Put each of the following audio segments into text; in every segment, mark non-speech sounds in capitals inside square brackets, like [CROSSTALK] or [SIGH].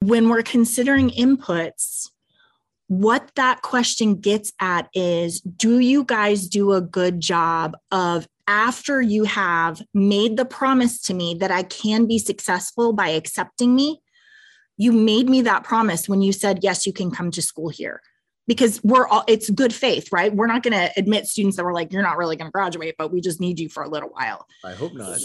when we're considering inputs, what that question gets at is do you guys do a good job of after you have made the promise to me that I can be successful by accepting me? You made me that promise when you said, yes, you can come to school here. Because we're all it's good faith right? We're not going to admit students that we're like you're not really going to graduate but we just need you for a little while. I hope not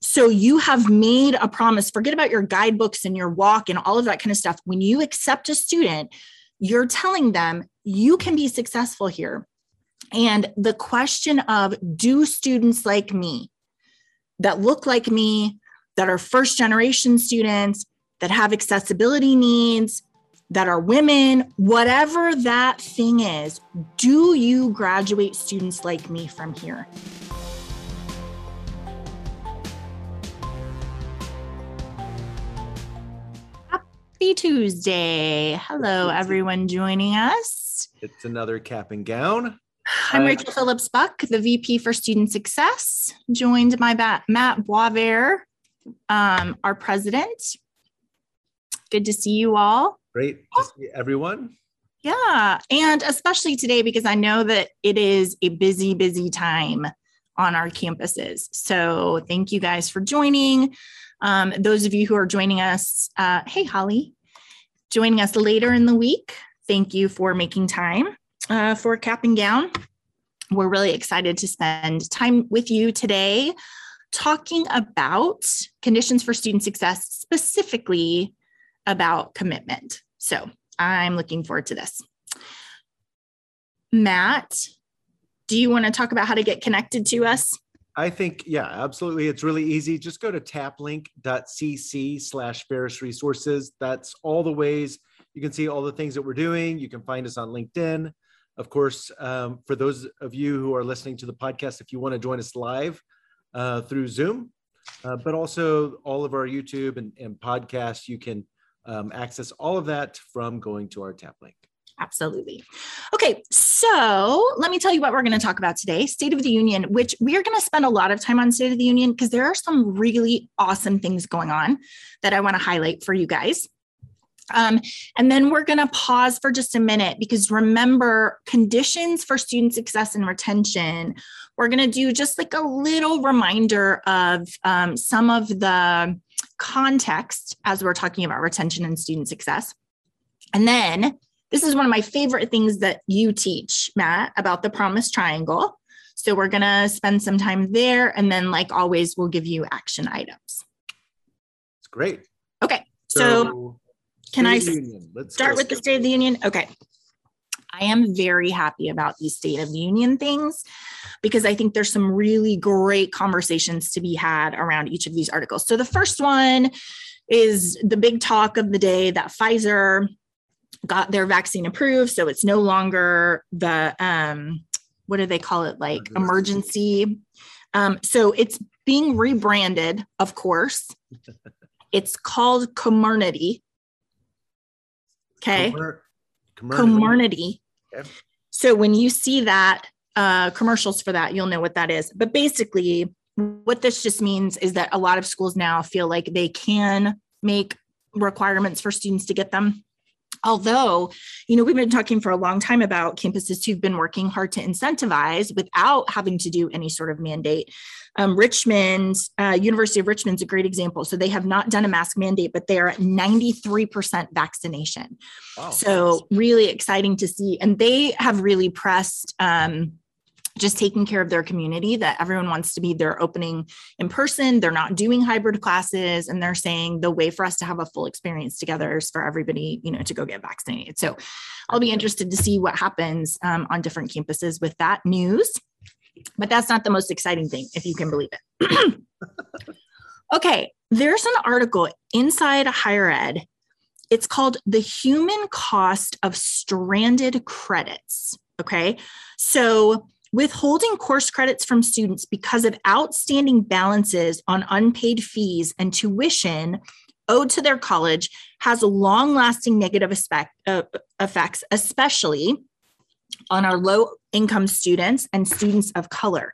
so you have made a promise. Forget about your guidebooks and your walk and all of that kind of stuff. When you accept a student you're telling them you can be successful here. And the question of do students like me that look like me that are first generation students that have accessibility needs that are women, whatever that thing is, do you graduate students like me from here? Happy Tuesday. Hello, everyone joining us. It's another cap and gown. I'm Rachel Phillips Buck, the VP for Student Success, joined by Matt Boisvert, um, our president. Good to see you all. Great to see everyone. Yeah. And especially today, because I know that it is a busy, busy time on our campuses. So thank you guys for joining. Um, those of you who are joining us, uh, hey, Holly, joining us later in the week, thank you for making time uh, for Cap and Gown. We're really excited to spend time with you today talking about conditions for student success, specifically about commitment. So I'm looking forward to this. Matt, do you want to talk about how to get connected to us? I think, yeah, absolutely. It's really easy. Just go to taplink.cc slash Ferris resources. That's all the ways you can see all the things that we're doing. You can find us on LinkedIn. Of course, um, for those of you who are listening to the podcast, if you want to join us live uh, through Zoom, uh, but also all of our YouTube and, and podcasts, you can um, access all of that from going to our tap link. Absolutely. Okay, so let me tell you what we're going to talk about today State of the Union, which we are going to spend a lot of time on State of the Union because there are some really awesome things going on that I want to highlight for you guys. Um, and then we're going to pause for just a minute because remember, conditions for student success and retention. We're going to do just like a little reminder of um, some of the context as we're talking about retention and student success. And then this is one of my favorite things that you teach, Matt, about the promise triangle. So we're going to spend some time there. And then, like always, we'll give you action items. It's great. Okay. So, so can I start with the State of the Union? Okay. I am very happy about these State of the Union things because I think there's some really great conversations to be had around each of these articles. So the first one is the big talk of the day that Pfizer got their vaccine approved. So it's no longer the, um, what do they call it? Like emergency. Um, so it's being rebranded, of course. [LAUGHS] it's called Comirnaty. Okay. Comirnaty. Okay. So when you see that uh, commercials for that, you'll know what that is. But basically, what this just means is that a lot of schools now feel like they can make requirements for students to get them although you know we've been talking for a long time about campuses who've been working hard to incentivize without having to do any sort of mandate. Um, richmond uh, university of richmond's a great example. So they have not done a mask mandate but they are at 93% vaccination. Wow. so really exciting to see. And they have really pressed um, just taking care of their community that everyone wants to be they're opening in person. They're not doing hybrid classes and they're saying the way for us to have a full experience together is for everybody you know to go get vaccinated. So i'll be interested to see what happens um, on different campuses with that news. But that's not the most exciting thing if you can believe it. [CLEARS THROAT] Okay there's an article inside higher ed. It's called the human cost of stranded credits okay? So Withholding course credits from students because of outstanding balances on unpaid fees and tuition owed to their college has long lasting negative effect, uh, effects, especially on our low income students and students of color.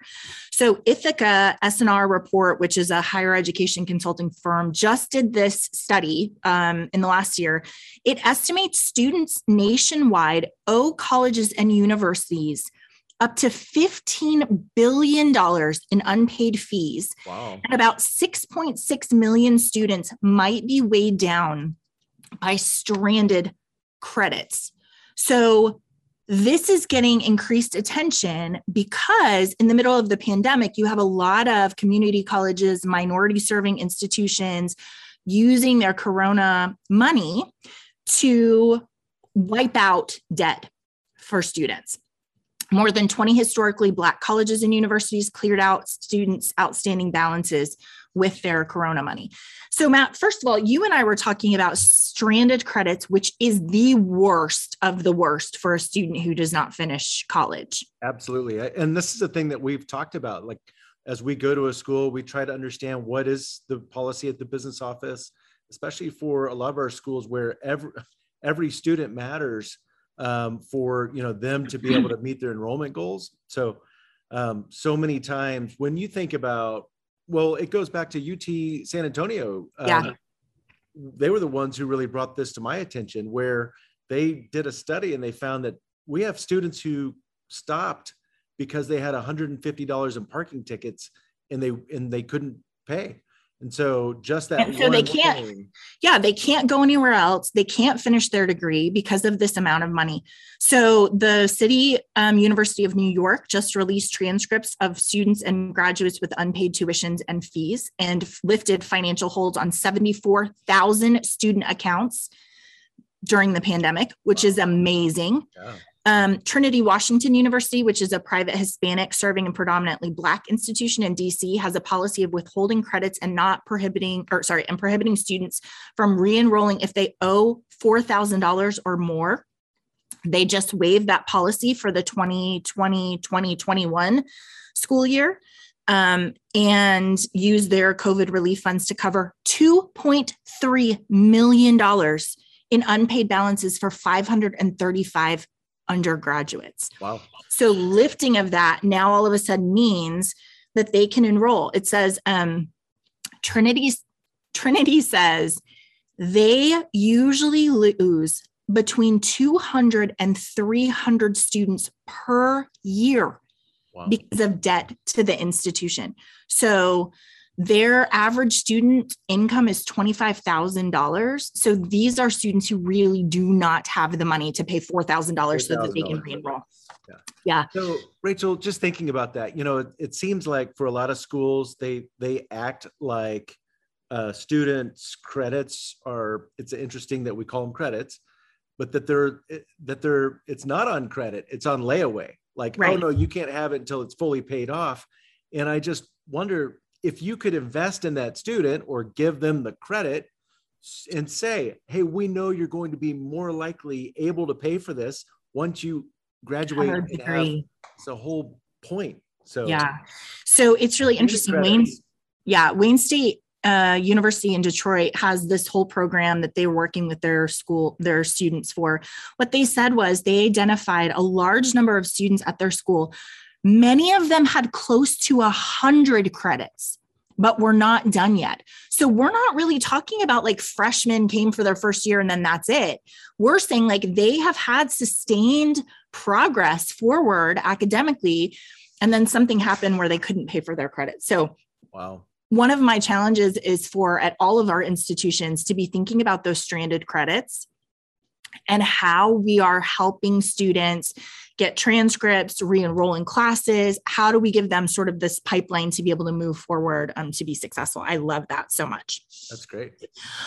So Ithaka S&R report, which is a higher education consulting firm, just did this study um, in the last year. It estimates students nationwide owe colleges and universities up to $15 billion in unpaid fees. Wow. And about 6.6 million students might be weighed down by stranded credits. So this is getting increased attention because in the middle of the pandemic, you have a lot of community colleges, minority serving institutions using their corona money to wipe out debt for students. More than 20 historically Black colleges and universities cleared out students' outstanding balances with their Corona money. So, Matt, first of all, you and I were talking about stranded credits, which is the worst of the worst for a student who does not finish college. Absolutely. And this is the thing that we've talked about. Like, as we go to a school, we try to understand what is the policy at the business office, especially for a lot of our schools where every every student matters um, for you know them to be able to meet their enrollment goals. So um, so many times when you think about well, it goes back to UT San Antonio. Yeah. Um, they were the ones who really brought this to my attention, where they did a study and they found that we have students who stopped because they had $150 in parking tickets and they and they couldn't pay. And so just that. And so they can't, thing, yeah, they can't go anywhere else. They can't finish their degree because of this amount of money. So the City um, University of New York just released transcripts of students and graduates with unpaid tuitions and fees and lifted financial holds on 74,000 student accounts during the pandemic, which wow. is amazing. Yeah. Um, Trinity Washington University, which is a private Hispanic serving and predominantly Black institution in DC, has a policy of withholding credits and not prohibiting, or sorry, and prohibiting students from re enrolling if they owe $4,000 or more. They just waived that policy for the 2020 2021 school year um, and use their COVID relief funds to cover $2.3 million in unpaid balances for 535 undergraduates. Wow. So lifting of that now all of a sudden means that they can enroll. It says um, Trinity Trinity says they usually lose between 200 and 300 students per year wow. because of debt to the institution. So their average student income is $25,000. So these are students who really do not have the money to pay $4,000 so that they can re-enroll. Yeah. yeah. So Rachel, just thinking about that, you know, it, it seems like for a lot of schools, they they act like uh, students' credits are. It's interesting that we call them credits, but that they're that they're it's not on credit; it's on layaway. Like, oh, right. oh no, you can't have it until it's fully paid off. And I just wonder if you could invest in that student or give them the credit and say, hey, we know you're going to be more likely able to pay for this once you graduate. Have, it's a whole point. So yeah, so it's really interesting. Wayne, yeah, Wayne State uh, University in Detroit has this whole program that they were working with their school, their students for. What they said was they identified a large number of students at their school Many of them had close to a hundred credits but we're not done yet. So we're not really talking about like freshmen came for their first year and then that's it. We're saying like they have had sustained progress forward academically and then something happened where they couldn't pay for their credit. So wow. One of my challenges is for at all of our institutions to be thinking about those stranded credits and how we are helping students get transcripts, re-enroll in classes. How do we give them sort of this pipeline to be able to move forward um, to be successful? I love that so much. That's great.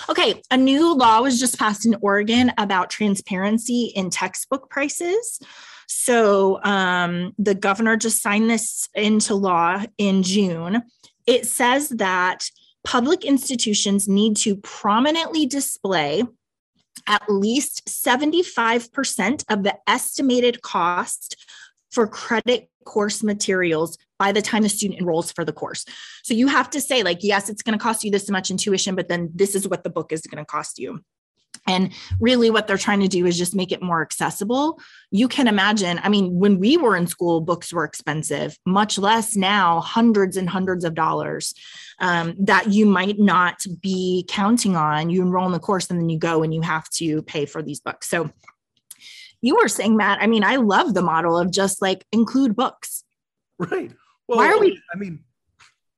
Okay, a new law was just passed in Oregon about transparency in textbook prices. So um, the governor just signed this into law in June. It says that public institutions need to prominently display at least 75% of the estimated cost for credit course materials by the time the student enrolls for the course. So you have to say, like, yes, it's going to cost you this much in tuition, but then this is what the book is going to cost you. And really, what they're trying to do is just make it more accessible. You can imagine, I mean, when we were in school, books were expensive, much less now, hundreds and hundreds of dollars um, that you might not be counting on. You enroll in the course and then you go and you have to pay for these books. So, you were saying, Matt, I mean, I love the model of just like include books. Right. Well, Why are we? I mean,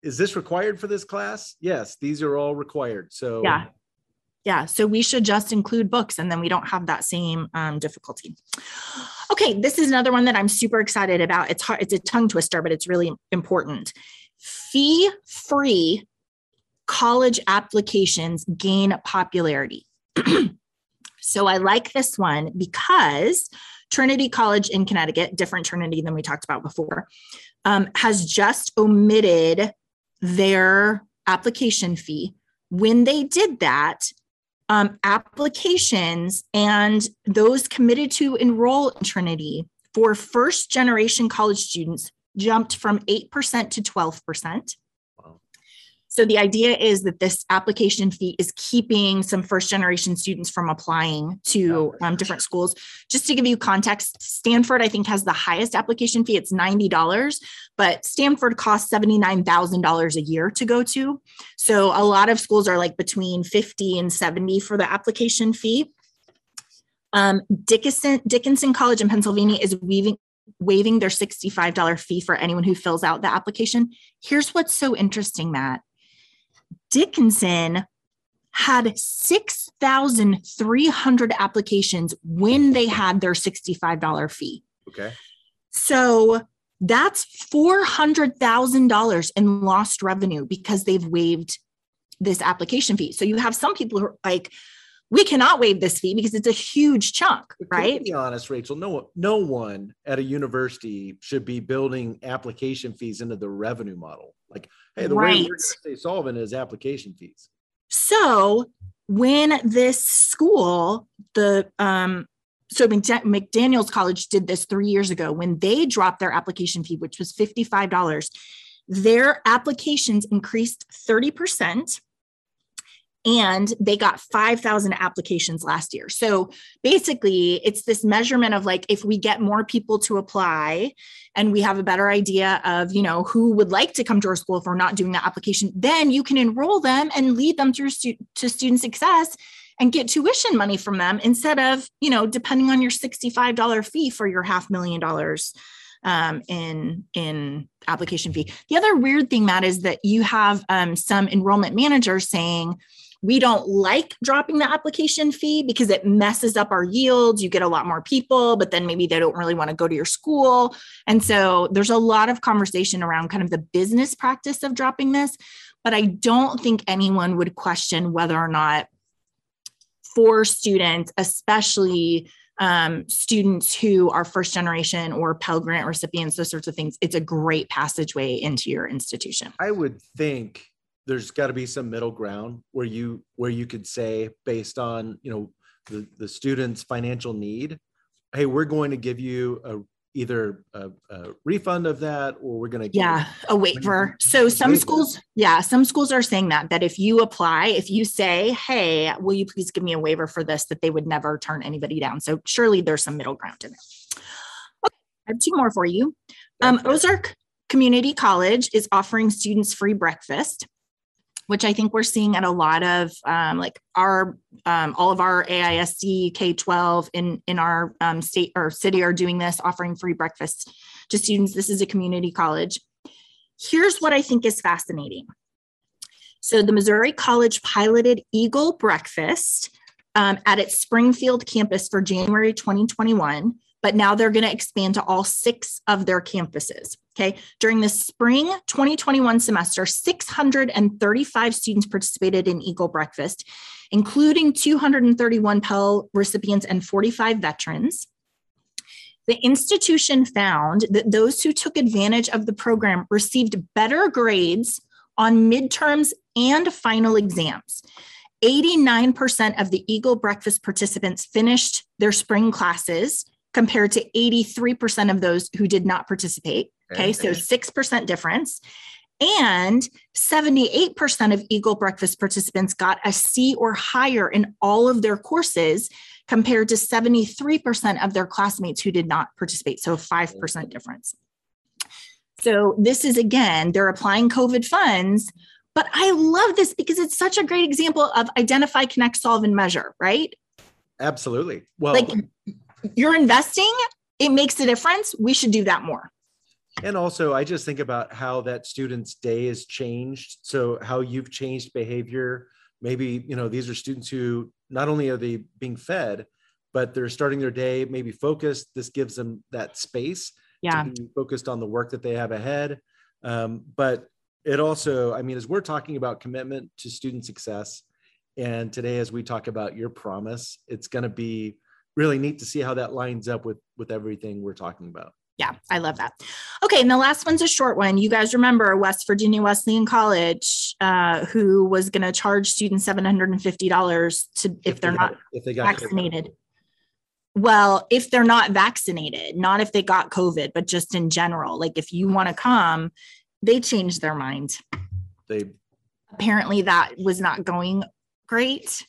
is this required for this class? Yes, these are all required. So, yeah yeah so we should just include books and then we don't have that same um, difficulty. Okay this is another one that i'm super excited about. It's hard it's a tongue twister but it's really important. Fee free college applications gain popularity. [CLEARS THROAT] So i like this one because trinity college in connecticut different trinity than we talked about before um, has just omitted their application fee. When they did that, um, applications and those committed to enroll in Trinity for first generation college students jumped from 8% to 12%. So the idea is that this application fee is keeping some first generation students from applying to um, different schools. Just to give you context, Stanford, I think, has the highest application fee. It's $90, but Stanford costs $79,000 a year to go to. So a lot of schools are like between 50 and 70 for the application fee. Um, Dickinson, Dickinson College in Pennsylvania is weaving, waiving their $65 fee for anyone who fills out the application. Here's what's so interesting, Matt. Dickinson had 6,300 applications when they had their $65 fee. Okay. So that's $400,000 in lost revenue because they've waived this application fee. So you have some people who are like, we cannot waive this fee because it's a huge chunk, right? To be honest, Rachel, no, no one at a university should be building application fees into the revenue model. Like, hey, the right. way we're going to stay solvent is application fees. So when this school, the um, so McDaniel's College did this three years ago when they dropped their application fee, which was $55, their applications increased 30% and they got 5,000 applications last year. So basically, it's this measurement of like if we get more people to apply and we have a better idea of, you know, who would like to come to our school if we're not doing the application, then you can enroll them and lead them through stu- to student success and get tuition money from them instead of, you know, depending on your $65 fee for your half million dollars um, in in application fee. The other weird thing, Matt, is that you have um, some enrollment managers saying, we don't like dropping the application fee because it messes up our yields. You get a lot more people, but then maybe they don't really want to go to your school. And so there's a lot of conversation around kind of the business practice of dropping this. But I don't think anyone would question whether or not for students, especially um, students who are first generation or Pell Grant recipients, those sorts of things, it's a great passageway into your institution. I would think there's got to be some middle ground where you where you could say based on you know the, the student's financial need hey we're going to give you a either a, a refund of that or we're going to yeah a waiver so some schools yeah some schools are saying that that if you apply if you say hey will you please give me a waiver for this? that they would never turn anybody down. So surely there's some middle ground in it. Okay i have two more for you. Um, ozark community college is offering students free breakfast which I think we're seeing at a lot of um, like our um, all of our AISD K twelve in in our um, state or city are doing this, offering free breakfast to students. This is a community college. Here's what I think is fascinating. So the Missouri College piloted Eagle Breakfast um, at its Springfield campus for January 2021 but now they're going to expand to all six of their campuses. Okay. During the spring 2021 semester, 635 students participated in Eagle Breakfast, including 231 Pell recipients and 45 veterans. The institution found that those who took advantage of the program received better grades on midterms and final exams. 89% of the Eagle Breakfast participants finished their spring classes compared to 83% of those who did not participate. Okay, so 6% difference. And 78% of Eagle Breakfast participants got a C or higher in all of their courses, compared to 73% of their classmates who did not participate. So, 5% difference. So, this is again, they're applying COVID funds. But I love this because it's such a great example of identify, connect, solve, and measure, right? Absolutely. Well, like you're investing, it makes a difference. We should do that more. And also, I just think about how that student's day is changed. So, how you've changed behavior. Maybe, you know, these are students who not only are they being fed, but they're starting their day maybe focused. This gives them that space yeah. to be focused on the work that they have ahead. Um, but it also, I mean, as we're talking about commitment to student success, and today, as we talk about your promise, it's going to be really neat to see how that lines up with with everything we're talking about. Yeah, I love that. Okay, and the last one's a short one. You guys remember West Virginia Wesleyan College, uh, who was going to charge students seven hundred and fifty dollars to if, if they're they got, not if they got vaccinated. COVID. Well, if they're not vaccinated, not if they got COVID, but just in general, like if you want to come, they changed their mind. They apparently that was not going great.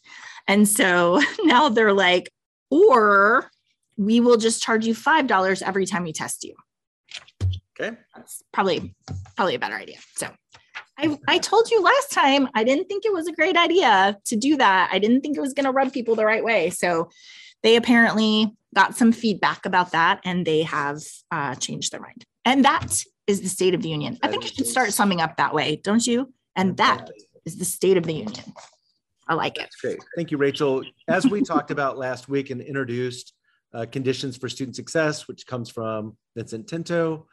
And so [LAUGHS] now they're like, or we will just charge you $5 every time we test you. Okay. That's probably probably a better idea. So I, I told you last time I didn't think it was a great idea to do that. I didn't think it was going to rub people the right way. So they apparently got some feedback about that and they have uh, changed their mind. And that is the State of the Union. I think you should start summing up that way, don't you? And that is the State of the Union. I like it. That's great. Thank you, Rachel. As we talked about last week and introduced uh, conditions for student success, which comes from Vincent Tinto,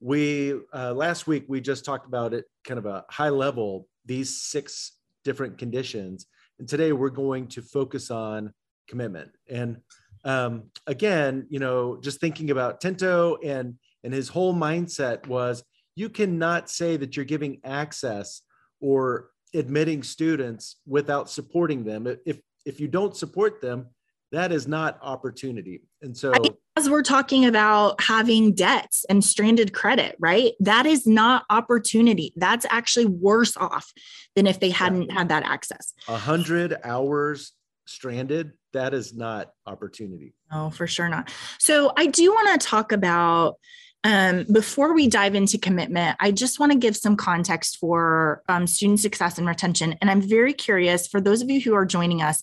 we uh, last week we just talked about it kind of a high level these six different conditions. And today we're going to focus on commitment. And um, again you know just thinking about tinto and and his whole mindset was you cannot say that you're giving access or admitting students without supporting them. If if you don't support them, that is not opportunity. And so as we're talking about having debts and stranded credit, right? That is not opportunity. That's actually worse off than if they hadn't yeah. had that access. A hundred hours stranded, that is not opportunity. No, for sure not. So I do want to talk about um, before we dive into commitment, I just want to give some context for um, student success and retention. And I'm very curious for those of you who are joining us,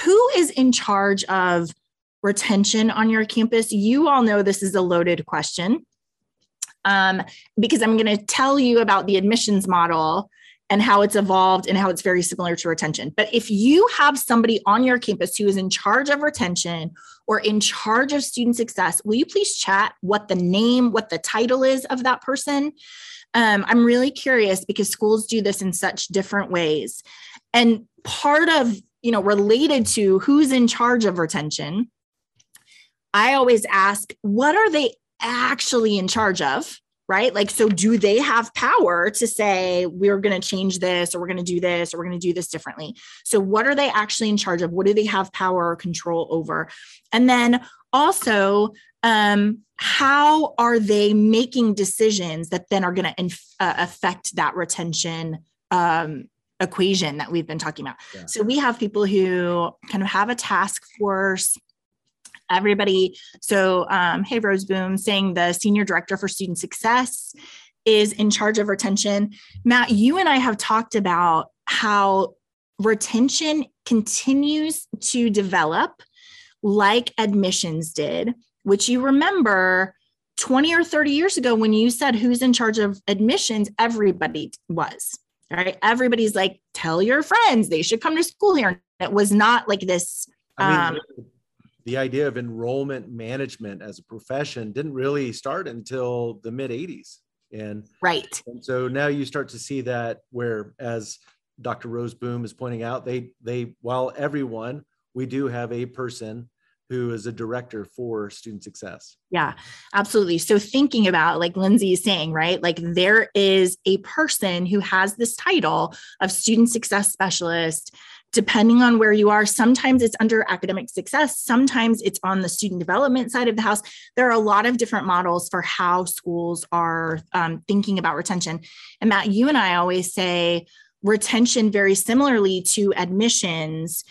who is in charge of retention on your campus? You all know this is a loaded question um, because I'm going to tell you about the admissions model and how it's evolved and how it's very similar to retention. But if you have somebody on your campus who is in charge of retention or in charge of student success, will you please chat what the name, what the title is of that person? Um, I'm really curious because schools do this in such different ways. And part of, you know, related to who's in charge of retention, I always ask, what are they actually in charge of? right? Like, so do they have power to say, we're going to change this, or we're going to do this, or we're going to do this differently? So, what are they actually in charge of? What do they have power or control over? And then also, um, how are they making decisions that then are going to inf- uh, affect that retention um, equation that we've been talking about? Yeah. So, we have people who kind of have a task force everybody. So, um, hey, Rose Boom, saying the senior director for student success is in charge of retention. Matt, you and I have talked about how retention continues to develop like admissions did, which you remember 20 or 30 years ago when you said who's in charge of admissions, everybody was. Right. Everybody's like, tell your friends they should come to school here. It was not like this. I mean, um, the idea of enrollment management as a profession didn't really start until the mid 80s and right and so now you start to see that where as dr rose boom is pointing out they they while everyone we do have a person who is a director for student success. Yeah, absolutely. So thinking about like Lindsay is saying, right? Like there is a person who has this title of student success specialist depending on where you are. Sometimes it's under academic success, sometimes it's on the student development side of the house. There are a lot of different models for how schools are um, thinking about retention. And Matt, you and I always say retention very similarly to admissions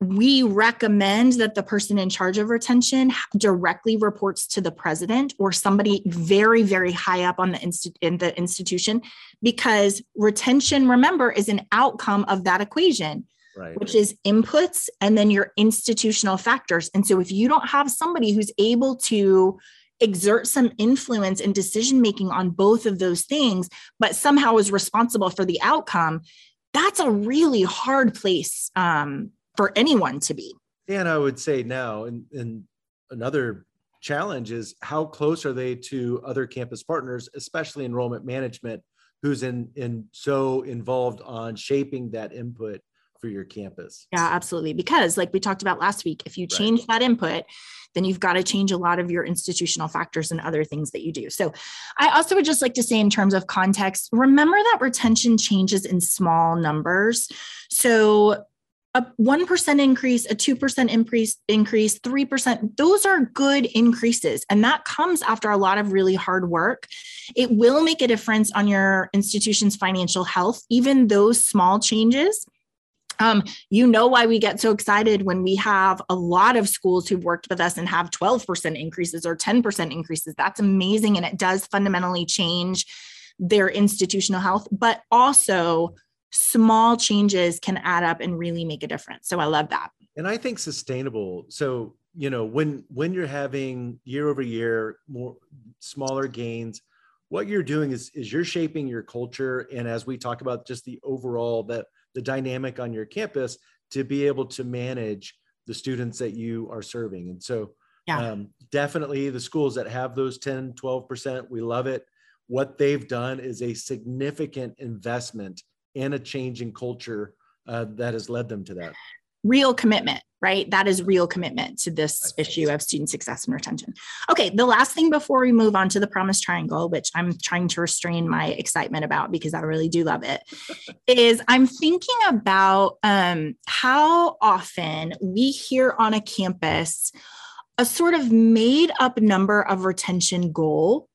we recommend that the person in charge of retention directly reports to the president or somebody very very high up on the inst- in the institution because retention remember is an outcome of that equation right. which is inputs and then your institutional factors and so if you don't have somebody who's able to exert some influence and decision making on both of those things but somehow is responsible for the outcome that's a really hard place um, for anyone to be. And I would say now, and, and another challenge is how close are they to other campus partners, especially enrollment management, who's in, in so involved on shaping that input for your campus. Yeah, absolutely. Because like we talked about last week, if you change right. that input, then you've got to change a lot of your institutional factors and other things that you do. So I also would just like to say in terms of context, remember that retention changes in small numbers. So a 1% increase, a 2% increase, increase, 3%, those are good increases. And that comes after a lot of really hard work. It will make a difference on your institution's financial health, even those small changes. Um, you know why we get so excited when we have a lot of schools who've worked with us and have 12% increases or 10% increases. That's amazing. And it does fundamentally change their institutional health, but also small changes can add up and really make a difference. So I love that. And I think sustainable. So, you know, when when you're having year over year more smaller gains, what you're doing is is you're shaping your culture and as we talk about just the overall that the dynamic on your campus to be able to manage the students that you are serving. And so yeah. um, definitely the schools that have those 10, 12%, we love it. What they've done is a significant investment and a change in culture uh, that has led them to that. Real commitment, right? That is real commitment to this issue of student success and retention. Okay, the last thing before we move on to the promise triangle, which I'm trying to restrain my excitement about because I really do love it, [LAUGHS] is I'm thinking about um, how often we hear on a campus a sort of made up number of retention goal.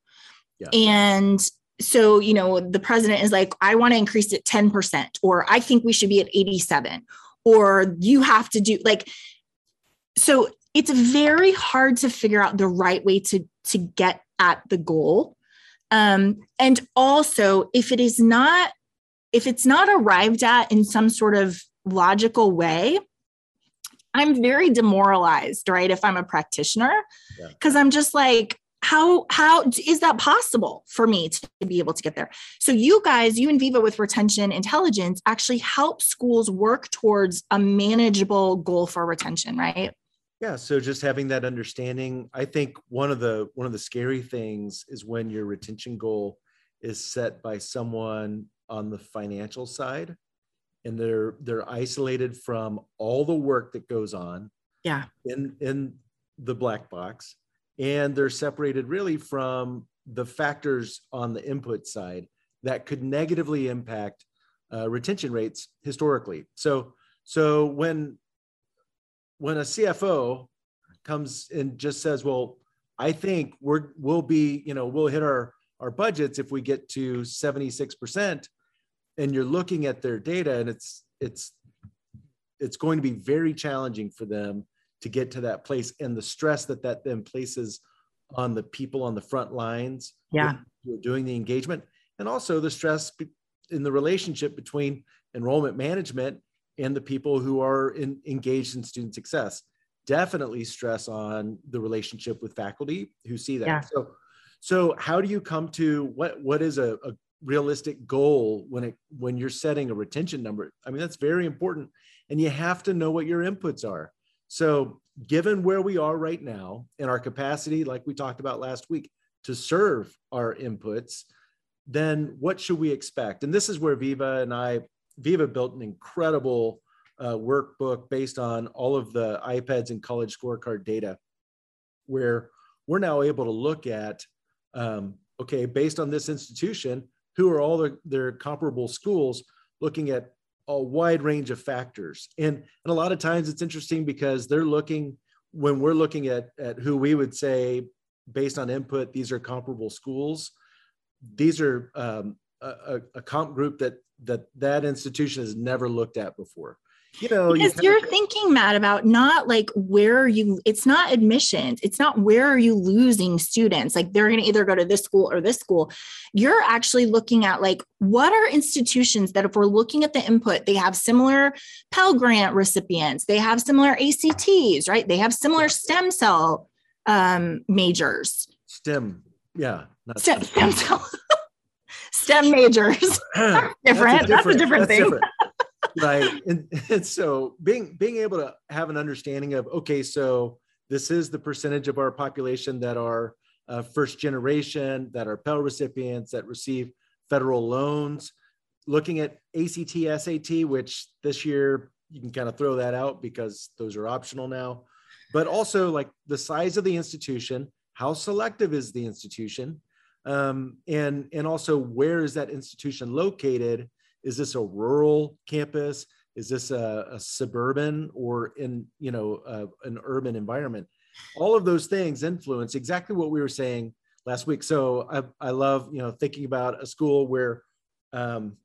Yeah. And so you know the president is like i want to increase it 10% or i think we should be at 87 or you have to do like so it's very hard to figure out the right way to to get at the goal um, and also if it is not if it's not arrived at in some sort of logical way i'm very demoralized right if i'm a practitioner because yeah. i'm just like how how is that possible for me to be able to get there? So you guys you and viva with retention intelligence actually help schools work towards a manageable goal for retention right? Yeah so just having that understanding i think one of the one of the scary things is when your retention goal is set by someone on the financial side and they're they're isolated from all the work that goes on yeah. in in the black box and they're separated really from the factors on the input side that could negatively impact uh, retention rates historically. So, so when when a CFO comes and just says, "Well, I think we're we'll be you know we'll hit our our budgets if we get to seventy six percent," and you're looking at their data, and it's it's it's going to be very challenging for them to get to that place. And the stress that that then places on the people on the front lines yeah. who are doing the engagement. And also the stress in the relationship between enrollment management and the people who are in, engaged in student success. Definitely stress on the relationship with faculty who see that. Yeah. so so how do you come to what what is a, a realistic goal when it when you're setting a retention number? I mean that's very important. And you have to know what your inputs are so, given where we are right now and our capacity, like we talked about last week, to serve our inputs, then what should we expect? And this is where Viva and I, Viva built an incredible uh, workbook based on all of the IPEDS and college scorecard data, where we're now able to look at, um, okay, based on this institution, who are all the, their comparable schools, looking at a wide range of factors. And, and a lot of times it's interesting because they're looking, when we're looking at, at who we would say, based on input, these are comparable schools. These are um, a, a comp group that that that institution has never looked at before you know because you are thinking matt about not like where are you it's not admissions it's not where are you losing students like they're going to either go to this school or this school you're actually looking at like what are institutions that if we're looking at the input they have similar pell grant recipients they have similar acts right they have similar stem cell um, majors stem yeah stem, stem cell STEM [LAUGHS] majors. different. [CLEARS THROAT] That's a different, that's a different that's thing. Different. Right. And, [LAUGHS] and so being being able to have an understanding of okay, so this is the percentage of our population that are uh, first generation, that are Pell recipients, that receive federal loans. Looking at ACT, SAT, which this year you can kind of throw that out because those are optional now. But also like the size of the institution, how selective is the institution? um, and and also where is that institution located is this a rural campus? Is this a, a suburban or in you know uh, an urban environment? All of those things influence exactly what we were saying last week. So i, I love you know thinking about a school where um,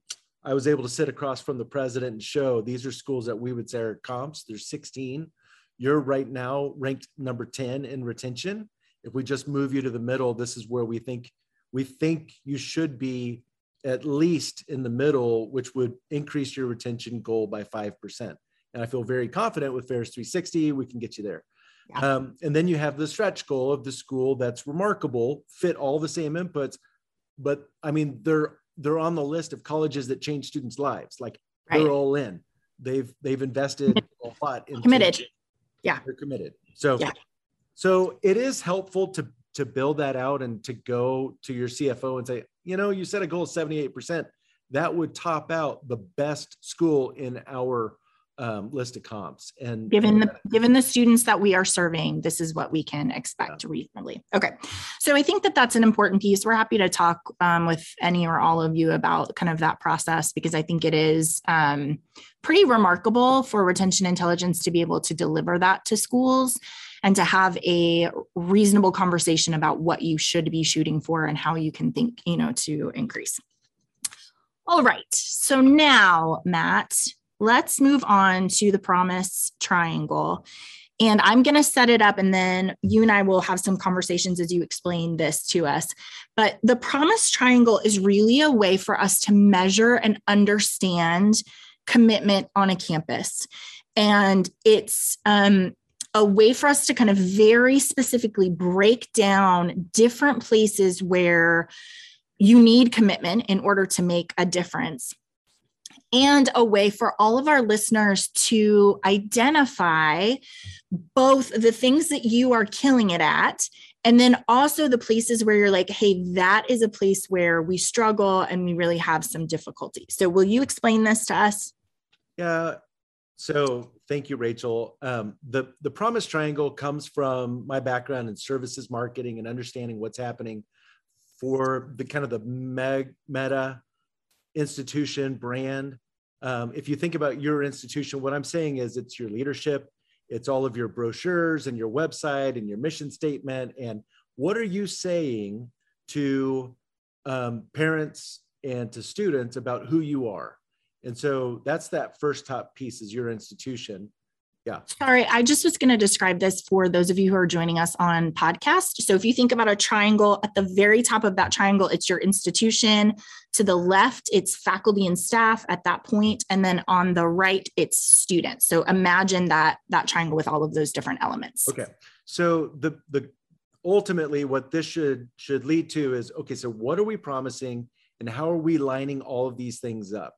i was able to sit across from the president and show these are schools that we would say are comps. There's 16 you're right now ranked number 10 in retention. If we just move you to the middle this is where we think we think you should be at least in the middle, which would increase your retention goal by 5%. And I feel very confident with FAIRS 360, we can get you there. Yeah. Um, and then you have the stretch goal of the school that's remarkable, fit all the same inputs, but I mean, they're they're on the list of colleges that change students' lives. Like right. they're all in. They've they've invested [LAUGHS] a lot in committed. Yeah, they're committed. So yeah. so it is helpful to to build that out and to go to your CFO and say, you know, you set a goal of 78%, that would top out the best school in our um, list of comps. And given the given the students that we are serving, this is what we can expect yeah. reasonably. Okay, so I think that that's an important piece. We're happy to talk um, with any or all of you about kind of that process because I think it is um, pretty remarkable for retention intelligence to be able to deliver that to schools and to have a reasonable conversation about what you should be shooting for and how you can think, you know, to increase. All right. So now, Matt, let's move on to the promise triangle. And I'm going to set it up and then you and I will have some conversations as you explain this to us. But the promise triangle is really a way for us to measure and understand commitment on a campus. And it's um, a way for us to kind of very specifically break down different places where you need commitment in order to make a difference. And a way for all of our listeners to identify both the things that you are killing it at and then also the places where you're like hey that is a place where we struggle and we really have some difficulty. So will you explain this to us? Yeah. So thank you, Rachel. Um, the the promise triangle comes from my background in services marketing and understanding what's happening for the kind of the meg, meta institution brand. Um, if you think about your institution, what I'm saying is it's your leadership, it's all of your brochures and your website and your mission statement. And what are you saying to um, parents and to students about who you are? And so that's that first top piece is your institution. Yeah. Sorry, I just was going to describe this for those of you who are joining us on podcast. So if you think about a triangle, at the very top of that triangle, it's your institution. To the left, it's faculty and staff at that point, and then on the right, it's students. So imagine that that triangle with all of those different elements. Okay. So the the ultimately what this should should lead to is okay, so what are we promising and how are we lining all of these things up?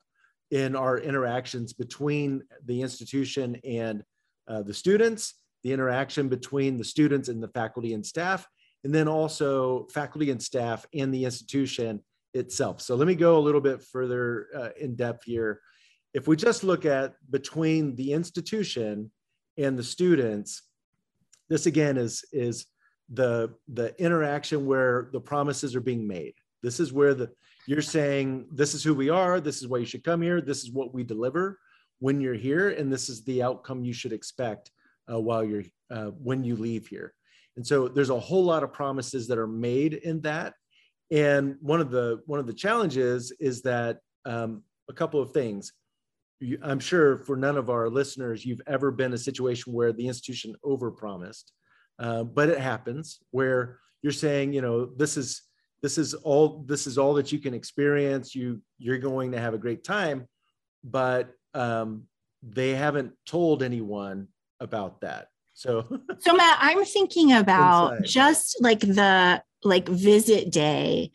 In our interactions between the institution and uh, the students, the interaction between the students and the faculty and staff, and then also faculty and staff and the institution itself. So let me go a little bit further uh, in depth here. If we just look at between the institution and the students, this again is, is the, the interaction where the promises are being made. This is where the You're saying this is who we are, this is why you should come here, this is what we deliver when you're here, and this is the outcome you should expect uh, while you're uh, when you leave here. And so there's a whole lot of promises that are made in that. And one of the one of the challenges is that um, a couple of things. I'm sure for none of our listeners, you've ever been a situation where the institution overpromised, uh, but it happens where you're saying, you know, this is this is all this is all that you can experience. You you're going to have a great time, but um, they haven't told anyone about that. So, [LAUGHS] so Matt, I'm thinking about inside. just like the like visit day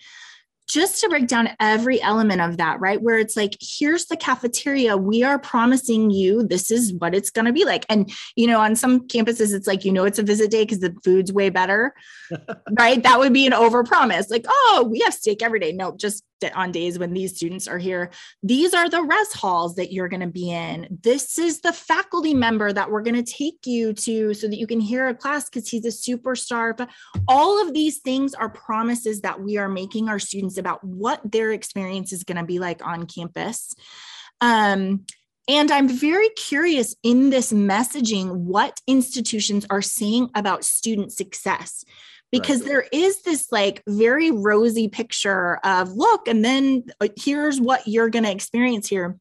just to break down every element of that, right? Where it's like, here's the cafeteria. We are promising you this is what it's going to be like. And, you know, on some campuses, it's like, you know, it's a visit day because the food's way better, [LAUGHS] right? That would be an over promise. Like, oh, we have steak every day. No, just on days when these students are here. These are the res halls that you're going to be in. This is the faculty member that we're going to take you to so that you can hear a class because he's a superstar. But all of these things are promises that we are making our students about what their experience is going to be like on campus. Um, and I'm very curious in this messaging what institutions are saying about student success because right. there is this like very rosy picture of look and then uh, here's what you're going to experience here.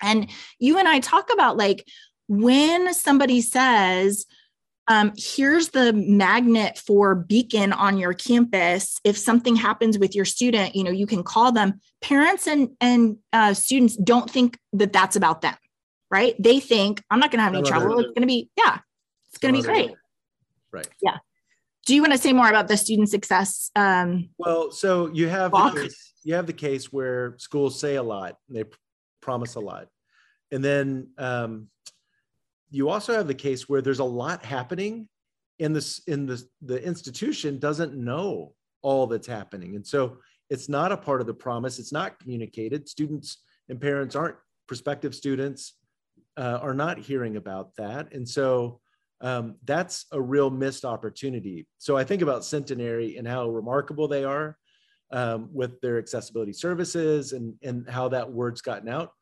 And you and i talk about like when somebody says um, here's the magnet for beacon on your campus. If something happens with your student you know you can call them. Parents and and uh, students don't think that that's about them right? They think i'm not going to have any trouble. It's going to be yeah it's going to be great. right. Yeah do you want to say more about the student success? Um, well, so you have the case, you have the case where schools say a lot, they promise a lot, and then um, you also have the case where there's a lot happening, in this in the the institution doesn't know all that's happening, and so it's not a part of the promise. It's not communicated. Students and parents aren't prospective students uh, are not hearing about that, and so um, that's a real missed opportunity. So I think about Centenary and how remarkable they are um, with their accessibility services and, and how that word's gotten out.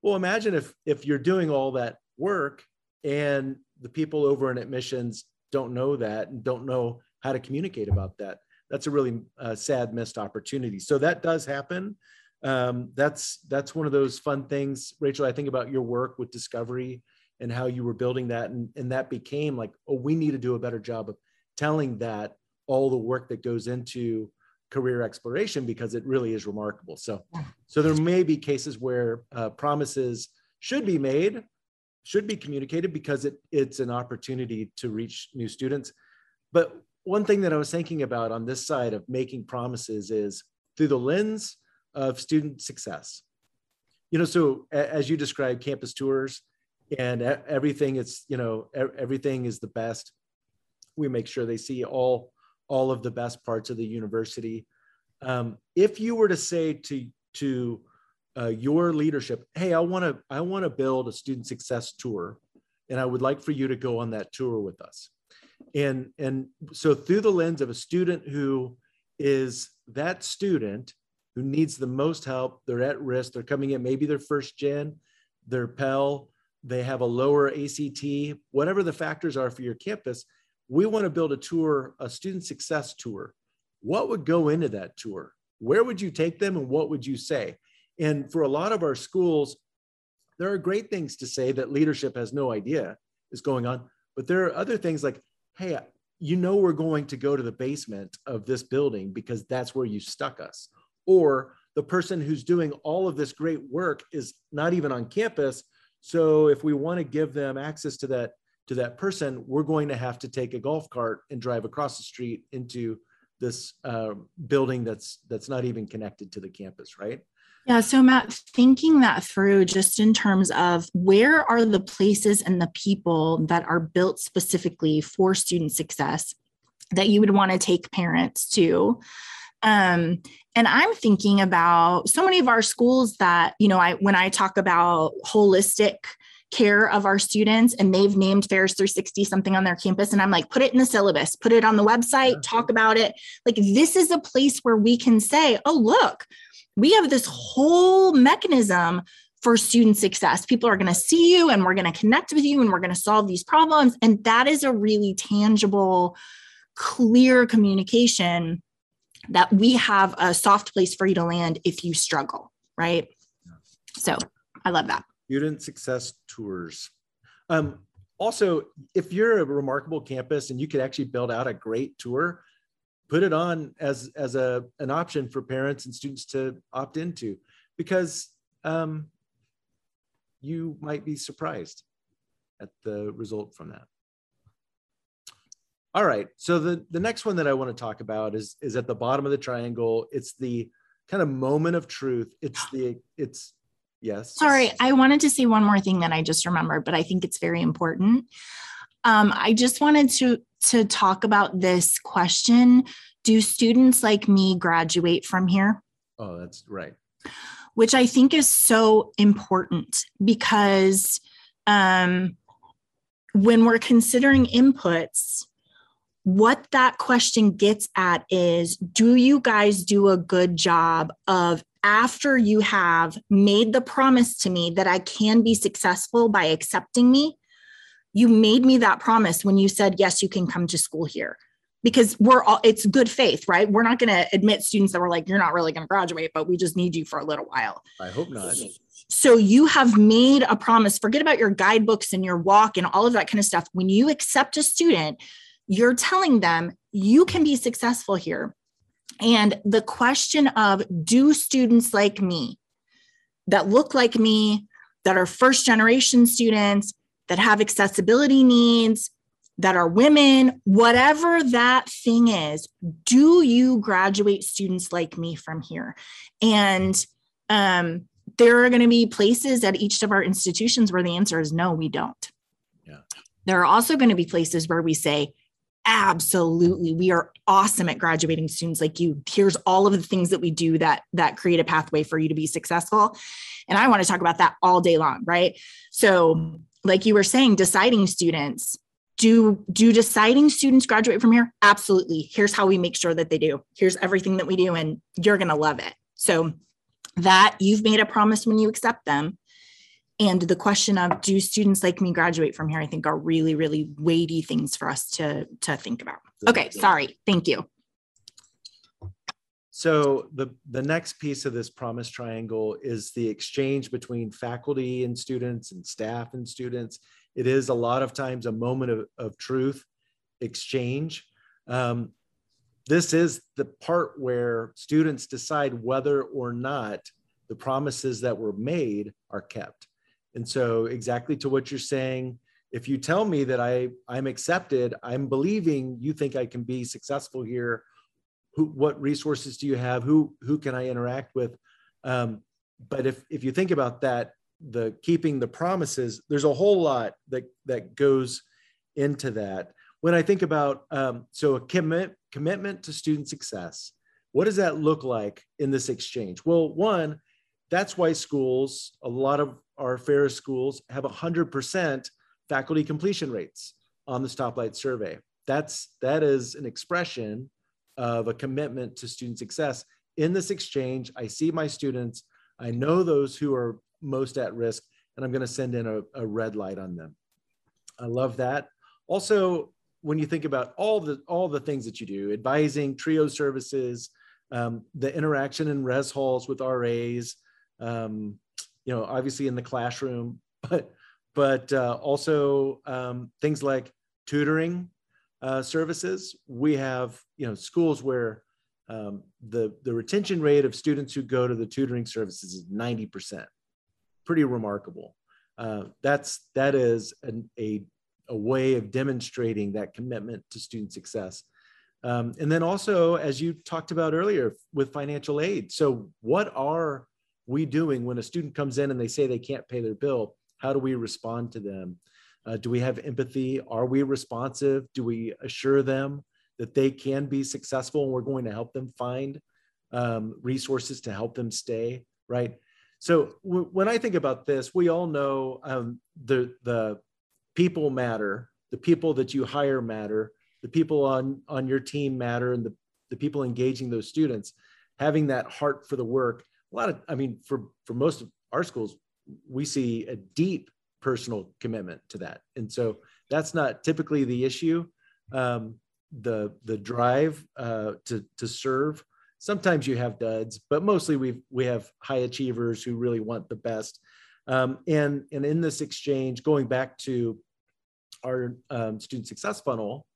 Well, imagine if, if you're doing all that work and the people over in admissions don't know that and don't know how to communicate about that. That's a really uh, sad missed opportunity. So that does happen. Um, that's that's one of those fun things, Rachel. I think about your work with Discovery and how you were building that and, and that became like oh we need to do a better job of telling that all the work that goes into career exploration because it really is remarkable. So so there may be cases where uh, promises should be made should be communicated because it, it's an opportunity to reach new students. But one thing that i was thinking about on this side of making promises is through the lens of student success. You know so as you described campus tours and everything it's you know everything is the best. We make sure they see all all of the best parts of the university. Um, if you were to say to to uh, your leadership hey i want to i want to build a student success tour and i would like for you to go on that tour with us. And and so through the lens of a student who is that student who needs the most help they're at risk they're coming in maybe their first gen their pell they have a lower ACT, whatever the factors are for your campus, we want to build a tour, a student success tour. What would go into that tour? Where would you take them and what would you say? And for a lot of our schools, there are great things to say that leadership has no idea is going on. But there are other things like, hey, you know, we're going to go to the basement of this building because that's where you stuck us. Or the person who's doing all of this great work is not even on campus, so if we want to give them access to that to that person, we're going to have to take a golf cart and drive across the street into this uh, building that's that's not even connected to the campus, right? Yeah. So, Matt, thinking that through just in terms of where are the places and the people that are built specifically for student success that you would want to take parents to. Um, and I'm thinking about so many of our schools that, you know, I when I talk about holistic care of our students and they've named Pharos 360 something on their campus and I'm like put it in the syllabus, put it on the website, talk about it. Like this is a place where we can say, "Oh, look, we have this whole mechanism for student success. People are going to see you and we're going to connect with you and we're going to solve these problems. And that is a really tangible, clear communication that we have a soft place for you to land if you struggle, right? So I love that. Student success tours. Um, also, if you're a remarkable campus and you could actually build out a great tour, put it on as as a an option for parents and students to opt into, because um, you might be surprised at the result from that. All right, so the the next one that I want to talk about is is at the bottom of the triangle. It's the kind of moment of truth. It's the it's Yes. Sorry, I wanted to say one more thing that I just remembered, but I think it's very important. Um, I just wanted to to talk about this question: Do students like me graduate from here? Oh, that's right. Which I think is so important because um, when we're considering inputs, what that question gets at is do you guys do a good job of after you have made the promise to me that I can be successful by accepting me, you made me that promise when you said, yes, you can come to school here. Because we're all, it's good faith, right? We're not going to admit students that we're like, you're not really going to graduate, but we just need you for a little while. I hope not. So you have made a promise. Forget about your guidebooks and your walk and all of that kind of stuff. When you accept a student, you're telling them you can be successful here. And the question of do students like me that look like me, that are first generation students, that have accessibility needs, that are women, whatever that thing is, do you graduate students like me from here? And um, there are going to be places at each of our institutions where the answer is no, we don't. Yeah. There are also going to be places where we say, absolutely. We are awesome at graduating students. Like you here's all of the things that we do that that create a pathway for you to be successful. And i want to talk about that all day long right? So like you were saying deciding students do do deciding students graduate from here? Absolutely. Here's how we make sure that they do. Here's everything that we do and you're going to love it. So that you've made a promise when you accept them and the question of do students like me graduate from here i think are really really weighty things for us to to think about. Okay sorry. Thank you. So the the next piece of this promise triangle is the exchange between faculty and students and staff and students. It is a lot of times a moment of, of truth exchange. Um, this is the part where students decide whether or not the promises that were made are kept and so exactly to what you're saying, if you tell me that I I'm accepted, I'm believing you think I can be successful here. Who, what resources do you have? Who who can I interact with? Um, but if if you think about that, the keeping the promises, there's a whole lot that that goes into that. When I think about um, so a commit commitment to student success, what does that look like in this exchange? Well, one, that's why schools, a lot of our Pharos schools have 100% faculty completion rates on the stoplight survey. That's that is an expression of a commitment to student success. In this exchange, I see my students, I know those who are most at risk, and I'm going to send in a, a red light on them. I love that. Also, when you think about all the all the things that you do, advising, trio services, um, the interaction in res halls with RAs, um, you know, obviously in the classroom, [LAUGHS] but but uh, also um, things like tutoring uh, services. We have you know schools where um, the the retention rate of students who go to the tutoring services is ninety percent. Pretty remarkable. Uh, that's that is an, a a way of demonstrating that commitment to student success. Um, and then also, as you talked about earlier, with financial aid. So, what are we doing when a student comes in and they say they can't pay their bill? How do we respond to them? Uh, do we have empathy? Are we responsive? Do we assure them that they can be successful and we're going to help them find um, resources to help them stay? Right. So w- when I think about this, we all know um, the the people matter. The people that you hire matter. The people on on your team matter, and the the people engaging those students having that heart for the work a lot of, I mean, for, for most of our schools, we see a deep personal commitment to that. And so that's not typically the issue. Um, the, the drive uh, to, to serve, sometimes you have duds, but mostly we've we have high achievers who really want the best. Um, and, and in this exchange, going back to our um, student success funnel,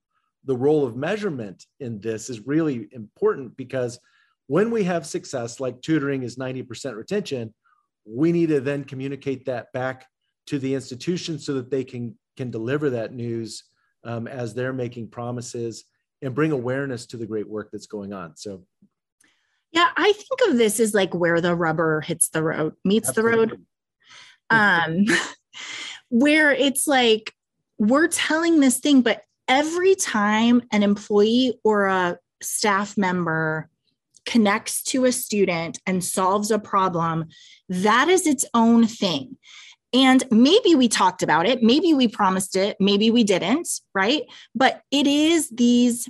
the role of measurement in this is really important because when we have success, like tutoring is 90% retention, we need to then communicate that back to the institution so that they can, can deliver that news um, as they're making promises and bring awareness to the great work that's going on. So, yeah, I think of this as like where the rubber hits the road, meets absolutely. the road. Um, [LAUGHS] where it's like we're telling this thing, but every time an employee or a staff member connects to a student and solves a problem, that is its own thing. And maybe we talked about it, maybe we promised it, maybe we didn't, right? But it is these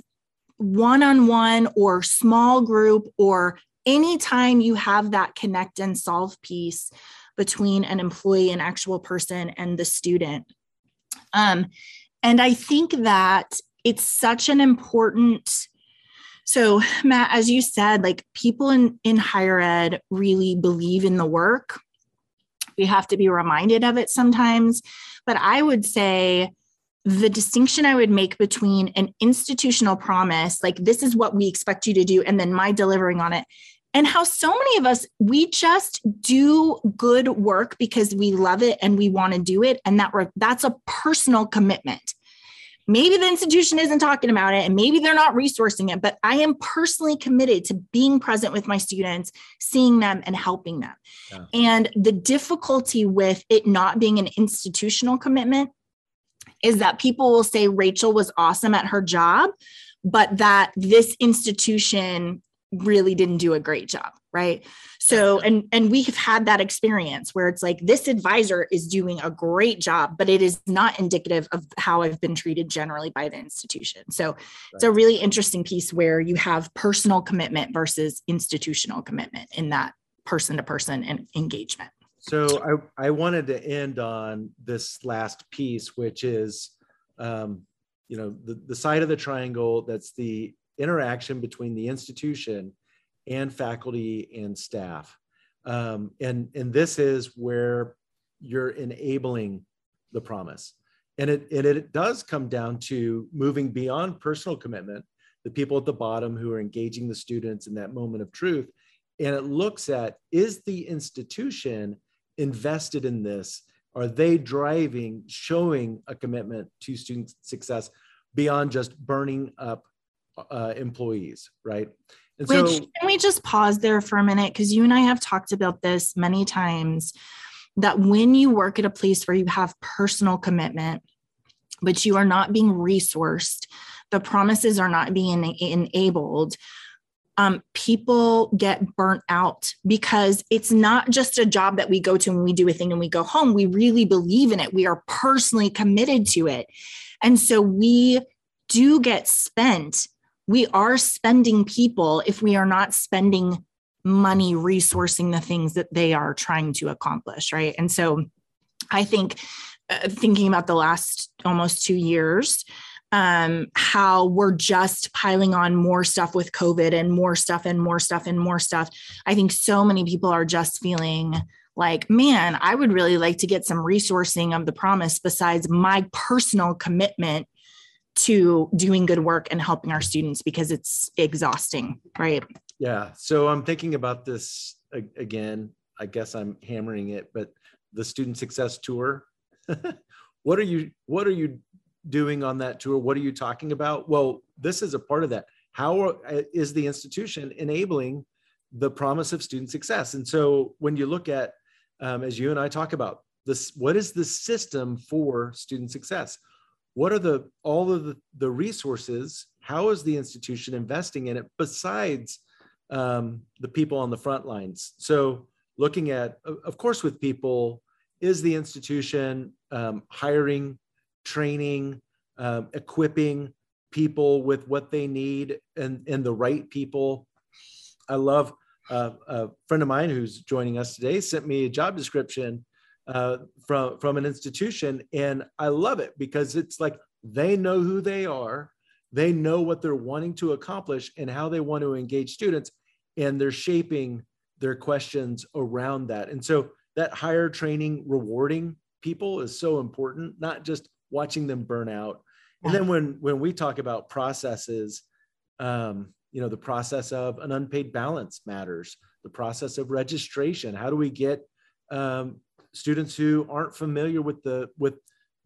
one on one or small group, or anytime you have that connect and solve piece between an employee, an actual person, and the student. Um, and I think that it's such an important so matt as you said like people in in higher ed really believe in the work. We have to be reminded of it sometimes. But i would say the distinction i would make between an institutional promise like this is what we expect you to do and then my delivering on it and how so many of us we just do good work because we love it and we want to do it and that that's a personal commitment maybe the institution isn't talking about it and maybe they're not resourcing it but i am personally committed to being present with my students seeing them and helping them yeah. and the difficulty with it not being an institutional commitment is that people will say rachel was awesome at her job but that this institution really didn't do a great job right so and and we have had that experience where it's like this advisor is doing a great job but it is not indicative of how i've been treated generally by the institution so right. it's a really interesting piece where you have personal commitment versus institutional commitment in that person to person and engagement so I, I wanted to end on this last piece which is um, you know the, the side of the triangle that's the interaction between the institution and faculty and staff. Um, and, and this is where you're enabling the promise. And it, and it does come down to moving beyond personal commitment, the people at the bottom who are engaging the students in that moment of truth. And it looks at is the institution invested in this? Are they driving, showing a commitment to student success beyond just burning up uh, employees, right? And Which so, can we just pause there for a minute? Because you and I have talked about this many times that when you work at a place where you have personal commitment, but you are not being resourced, the promises are not being enabled. Um, people get burnt out because it's not just a job that we go to and we do a thing and we go home. We really believe in it. We are personally committed to it. And so we do get spent we are spending people if we are not spending money resourcing the things that they are trying to accomplish right? And so i think uh, thinking about the last almost two years um, how we're just piling on more stuff with covid and more stuff and more stuff and more stuff i think so many people are just feeling like man i would really like to get some resourcing of the promise besides my personal commitment to doing good work and helping our students because it's exhausting, right? Yeah. So I'm thinking about this again. I guess I'm hammering it, but the student success tour. [LAUGHS] what are you what are you doing on that tour? What are you talking about? Well, this is a part of that. How uh, the institution enabling the promise of student success? And so when you look at um, as you and I talk about this, what is the system for student success? What are the all of the, the resources? How is the institution investing in it besides um, the people on the front lines? So looking at of course with people is the institution um, hiring training um, equipping people with what they need and and the right people? I love uh, a friend of mine who's joining us today sent me a job description uh, from from an institution, and I love it because it's like they know who they are, they know what they're wanting to accomplish, and how they want to engage students, and they're shaping their questions around that. And so that higher training, rewarding people is so important, not just watching them burn out. And then when when we talk about processes, um, you know, the process of an unpaid balance matters. The process of registration. How do we get um, students who aren't familiar with the with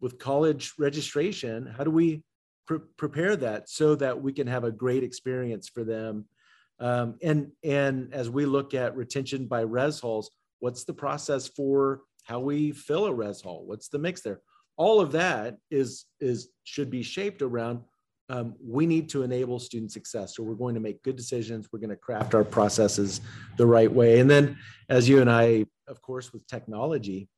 with college registration? How do we pre- prepare that so that we can have a great experience for them? Um, and and as we look at retention by res halls, what's the process for how we fill a res hall? What's the mix there? All of that is is should be shaped around. Um, we need to enable student success. So we're going to make good decisions. We're going to craft our processes the right way. And then, as you and I, of course, with technology,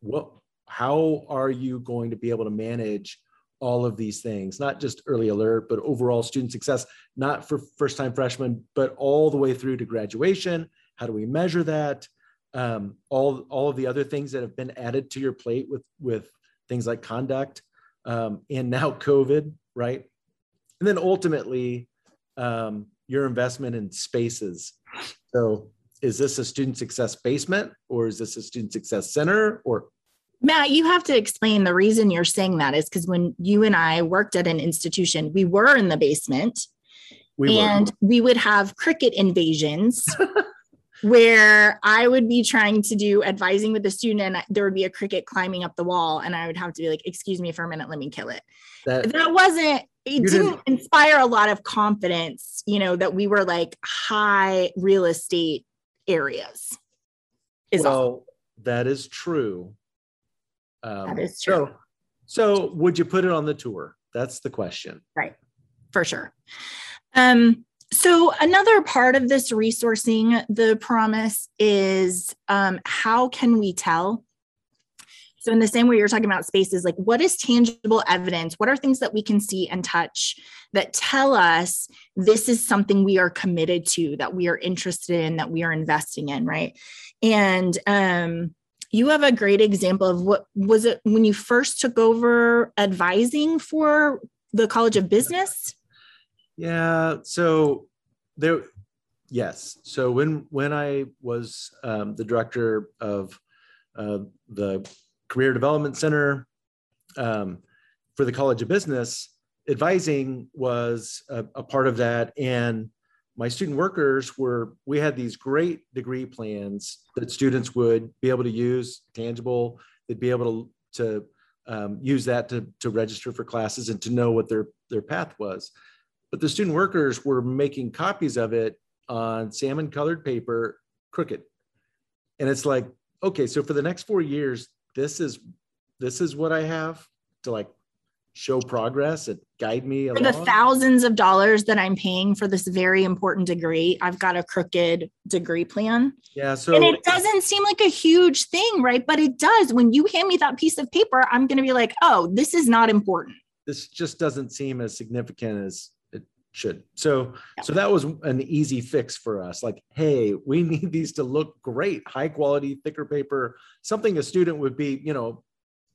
what how are you going to be able to manage all of these things, not just early alert, but overall student success, not for first time freshmen, but all the way through to graduation. How do we measure that? Um, all, all of the other things that have been added to your plate with, with things like conduct um, and now COVID, right? And then ultimately, um, your investment in spaces. So, is this a student success basement or is this a student success center or Matt, you have to explain the reason you're saying that is because when you and I worked at an institution, we were in the basement we and were. we would have cricket invasions [LAUGHS] where I would be trying to do advising with the student and there would be a cricket climbing up the wall and I would have to be like, excuse me for a minute, let me kill it. That, that wasn't, it didn't, didn't inspire a lot of confidence, you know, that we were like high real estate areas. Is well, all. that is true um, that is true. So, so would you put it on the tour? That's the question. Right, for sure. Um, so another part of this resourcing the promise is um, how can we tell so in the same way you're talking about spaces like what is tangible evidence what are things that we can see and touch that tell us this is something we are committed to that we are interested in that we are investing in right and um you have a great example of what was it when you first took over advising for the College of Business? Yeah, so there yes. So when when I was um, the director of uh, the Career Development Center um, for the College of Business, advising was a, a part of that. And my student workers were we had these great degree plans that students would be able to use tangible they'd be able to, to um, use that to, to register for classes and to know what their their path was. But the student workers were making copies of it on salmon colored paper crooked. And it's like okay so for the next four years this is this is what i have to like show progress and guide me for the thousands of dollars that i'm paying for this very important degree i've got a crooked degree plan. Yeah so and it doesn't seem like a huge thing right? But it does. When you hand me that piece of paper i'm going to be like oh this is not important. This just doesn't seem as significant as should so yeah. so that was an easy fix for us like hey we [LAUGHS] need these to look great high quality thicker paper something a student would be you know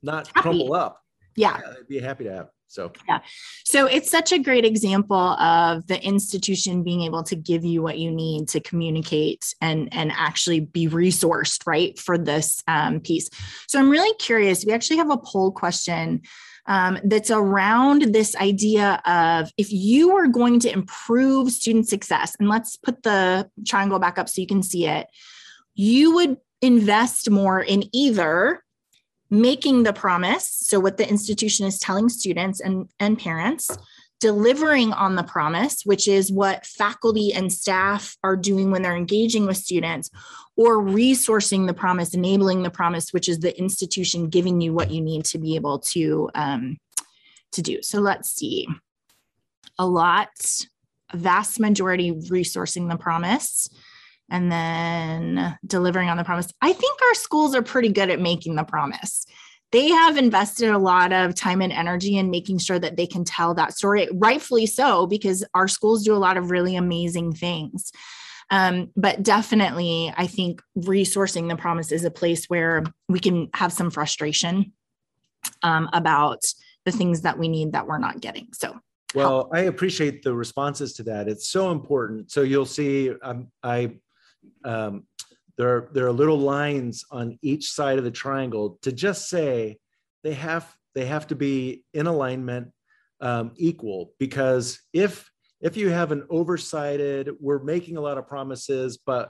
not Happy. crumble up yeah. yeah I'd be happy to have. So, yeah. So it's such a great example of the institution being able to give you what you need to communicate and, and actually be resourced, right, for this um, piece. So I'm really curious. We actually have a poll question um, that's around this idea of if you are going to improve student success, and let's put the triangle back up so you can see it, you would invest more in either making the promise so what the institution is telling students and, and parents delivering on the promise which is what faculty and staff are doing when they're engaging with students or resourcing the promise enabling the promise which is the institution giving you what you need to be able to um, to do so let's see a lot a vast majority resourcing the promise and then delivering on the promise. I think our schools are pretty good at making the promise. They have invested a lot of time and energy in making sure that they can tell that story, rightfully so, because our schools do a lot of really amazing things. Um, but definitely, I think resourcing the promise is a place where we can have some frustration um, about the things that we need that we're not getting. So, well, I appreciate the responses to that. It's so important. So you'll see, um, I um, there are there are little lines on each side of the triangle to just say they have they have to be in alignment um, equal. Because if if you have an oversighted we're making a lot of promises but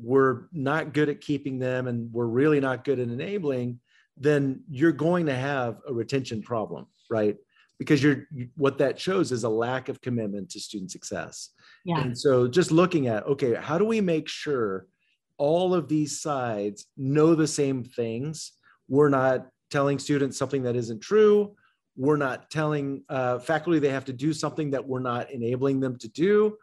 we're not good at keeping them and we're really not good at enabling then you're going to have a retention problem right? Because you're what that shows is a lack of commitment to student success. Yeah. and so just looking at okay how do we make sure all of these sides know the same things. We're not telling students something that isn't true. We're not telling uh, faculty they have to do something that we're not enabling them to do.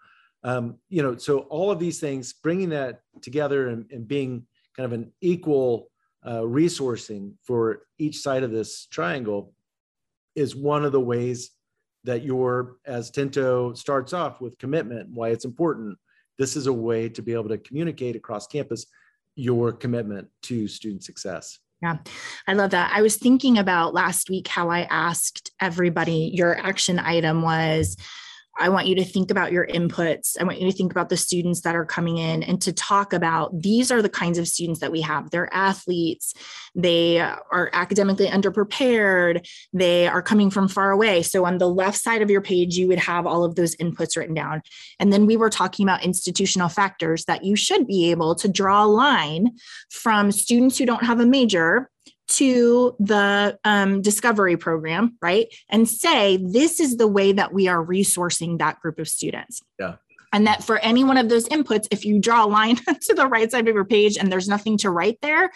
Um, you know, so all of these things, bringing that together and, and being kind of an equal uh, resourcing for each side of this triangle is one of the ways that your, as Tinto starts off with commitment, why it's important, this is a way to be able to communicate across campus your commitment to student success. Yeah, I love that. I was thinking about last week how I asked everybody, your action item was I want you to think about your inputs. I want you to think about the students that are coming in and to talk about these are the kinds of students that we have. They're athletes, they are academically underprepared, they are coming from far away. So on the left side of your page, you would have all of those inputs written down. And then we were talking about institutional factors that you should be able to draw a line from students who don't have a major to the um, discovery program, right? And say, this is the way that we are resourcing that group of students. Yeah. And that for any one of those inputs, if you draw a line [LAUGHS] to the right side of your page and there's nothing to write there,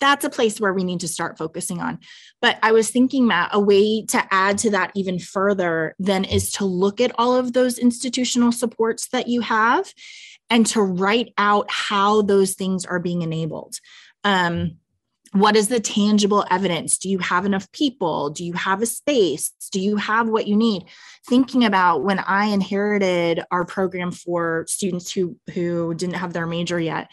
that's a place where we need to start focusing on. But I was thinking, Matt, a way to add to that even further then is to look at all of those institutional supports that you have and to write out how those things are being enabled. Um, what is the tangible evidence do you have enough people do you have a space do you have what you need thinking about when i inherited our program for students who who didn't have their major yet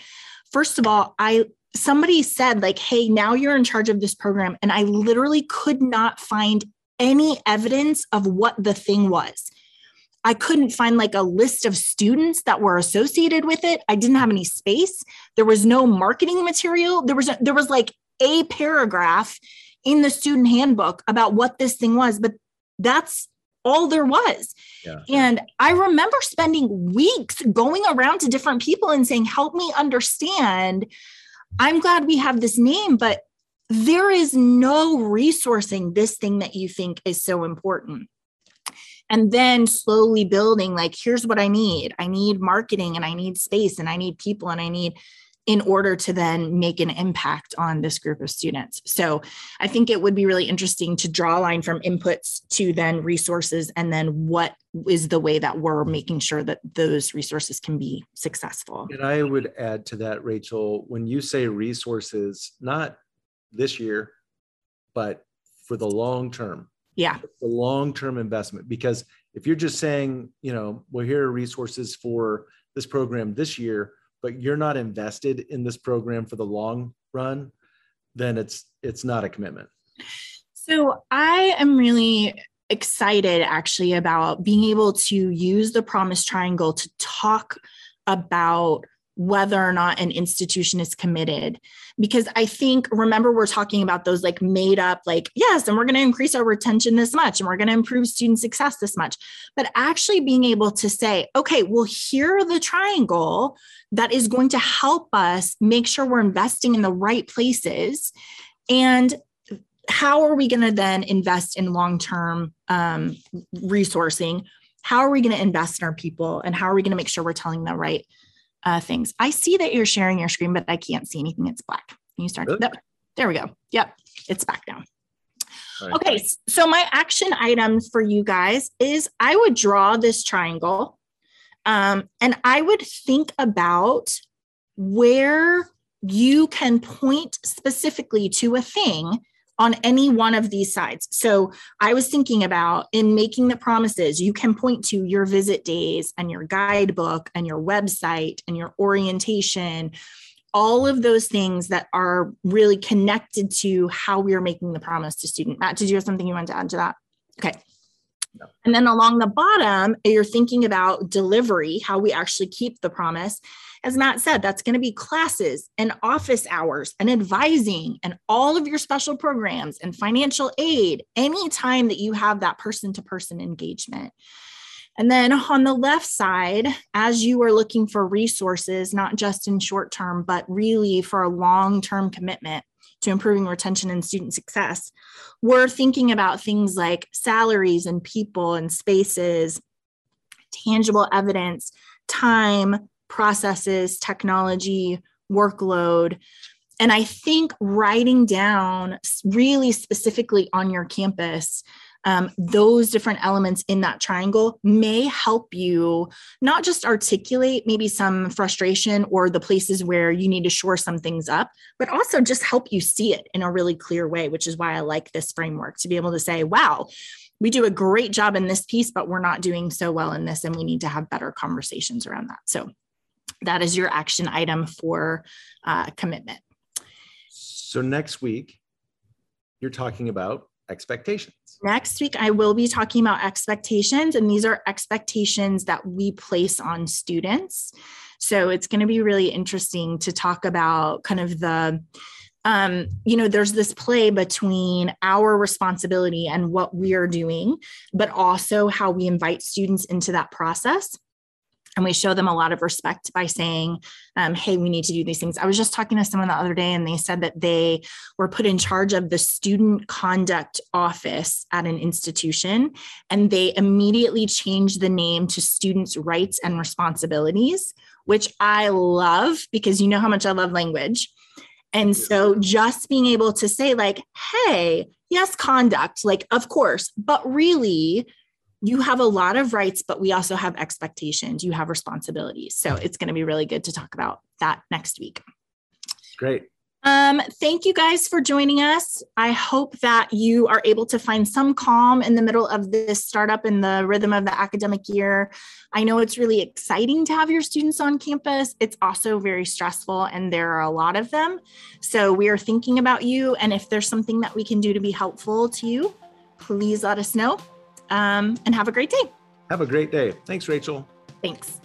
first of all i somebody said like hey now you're in charge of this program and i literally could not find any evidence of what the thing was I couldn't find like a list of students that were associated with it. I didn't have any space. There was no marketing material. There was there was like a paragraph in the student handbook about what this thing was, but that's all there was. Yeah. And I remember spending weeks going around to different people and saying, Help me understand. I'm glad we have this name, but there is no resourcing this thing that you think is so important. And then slowly building, like, here's what I need I need marketing and I need space and I need people and I need in order to then make an impact on this group of students. So I think it would be really interesting to draw a line from inputs to then resources and then what is the way that we're making sure that those resources can be successful. And I would add to that, Rachel, when you say resources, not this year, but for the long term. Yeah. The long term investment. Because if you're just saying, you know, well, here are resources for this program this year, but you're not invested in this program for the long run, then it's it's not a commitment. So I am really excited actually about being able to use the promise triangle to talk about whether or not an institution is committed. Because i think remember we're talking about those like made up like yes and we're going to increase our retention this much and we're going to improve student success this much. But actually being able to say okay well here are the triangle that is going to help us make sure we're investing in the right places and how are we going to then invest in long-term um, resourcing? How are we going to invest in our people and how are we going to make sure we're telling the right uh, things. I see that you're sharing your screen, but I can't see anything. It's black. Can you start? Really? there we go. Yep, it's back down. Right. Okay, so my action items for you guys is I would draw this triangle um, and I would think about where you can point specifically to a thing on any one of these sides. So I was thinking about in making the promises, you can point to your visit days and your guidebook and your website and your orientation, all of those things that are really connected to how we are making the promise to student. Matt, did you have something you wanted to add to that? Okay. And then along the bottom, you're thinking about delivery, how we actually keep the promise. As Matt said, that's going to be classes and office hours and advising and all of your special programs and financial aid anytime that you have that person to person engagement. And then on the left side, as you are looking for resources, not just in short term, but really for a long term commitment, to improving retention and student success, we're thinking about things like salaries and people and spaces, tangible evidence, time, processes, technology, workload. And I think writing down really specifically on your campus um, those different elements in that triangle may help you not just articulate maybe some frustration or the places where you need to shore some things up, but also just help you see it in a really clear way, which is why I like this framework to be able to say, wow, we do a great job in this piece, but we're not doing so well in this, and we need to have better conversations around that. So that is your action item for uh, commitment. So next week, you're talking about expectations. Next week, I will be talking about expectations, and these are expectations that we place on students. So it's going to be really interesting to talk about kind of the um, you know, there's this play between our responsibility and what we are doing, but also how we invite students into that process and we show them a lot of respect by saying um, hey we need to do these things. I was just talking to someone the other day and they said that they were put in charge of the student conduct office at an institution and they immediately changed the name to students rights and responsibilities which i love because you know how much i love language. And so just being able to say like hey yes conduct like of course but really you have a lot of rights, but we also have expectations. You have responsibilities. So it's going to be really good to talk about that next week. Great. Um, thank you guys for joining us. I hope that you are able to find some calm in the middle of this startup in the rhythm of the academic year. I know it's really exciting to have your students on campus. It's also very stressful, and there are a lot of them. So we are thinking about you. And if there's something that we can do to be helpful to you, please let us know um, and have a great day. Have a great day. Thanks, Rachel. Thanks.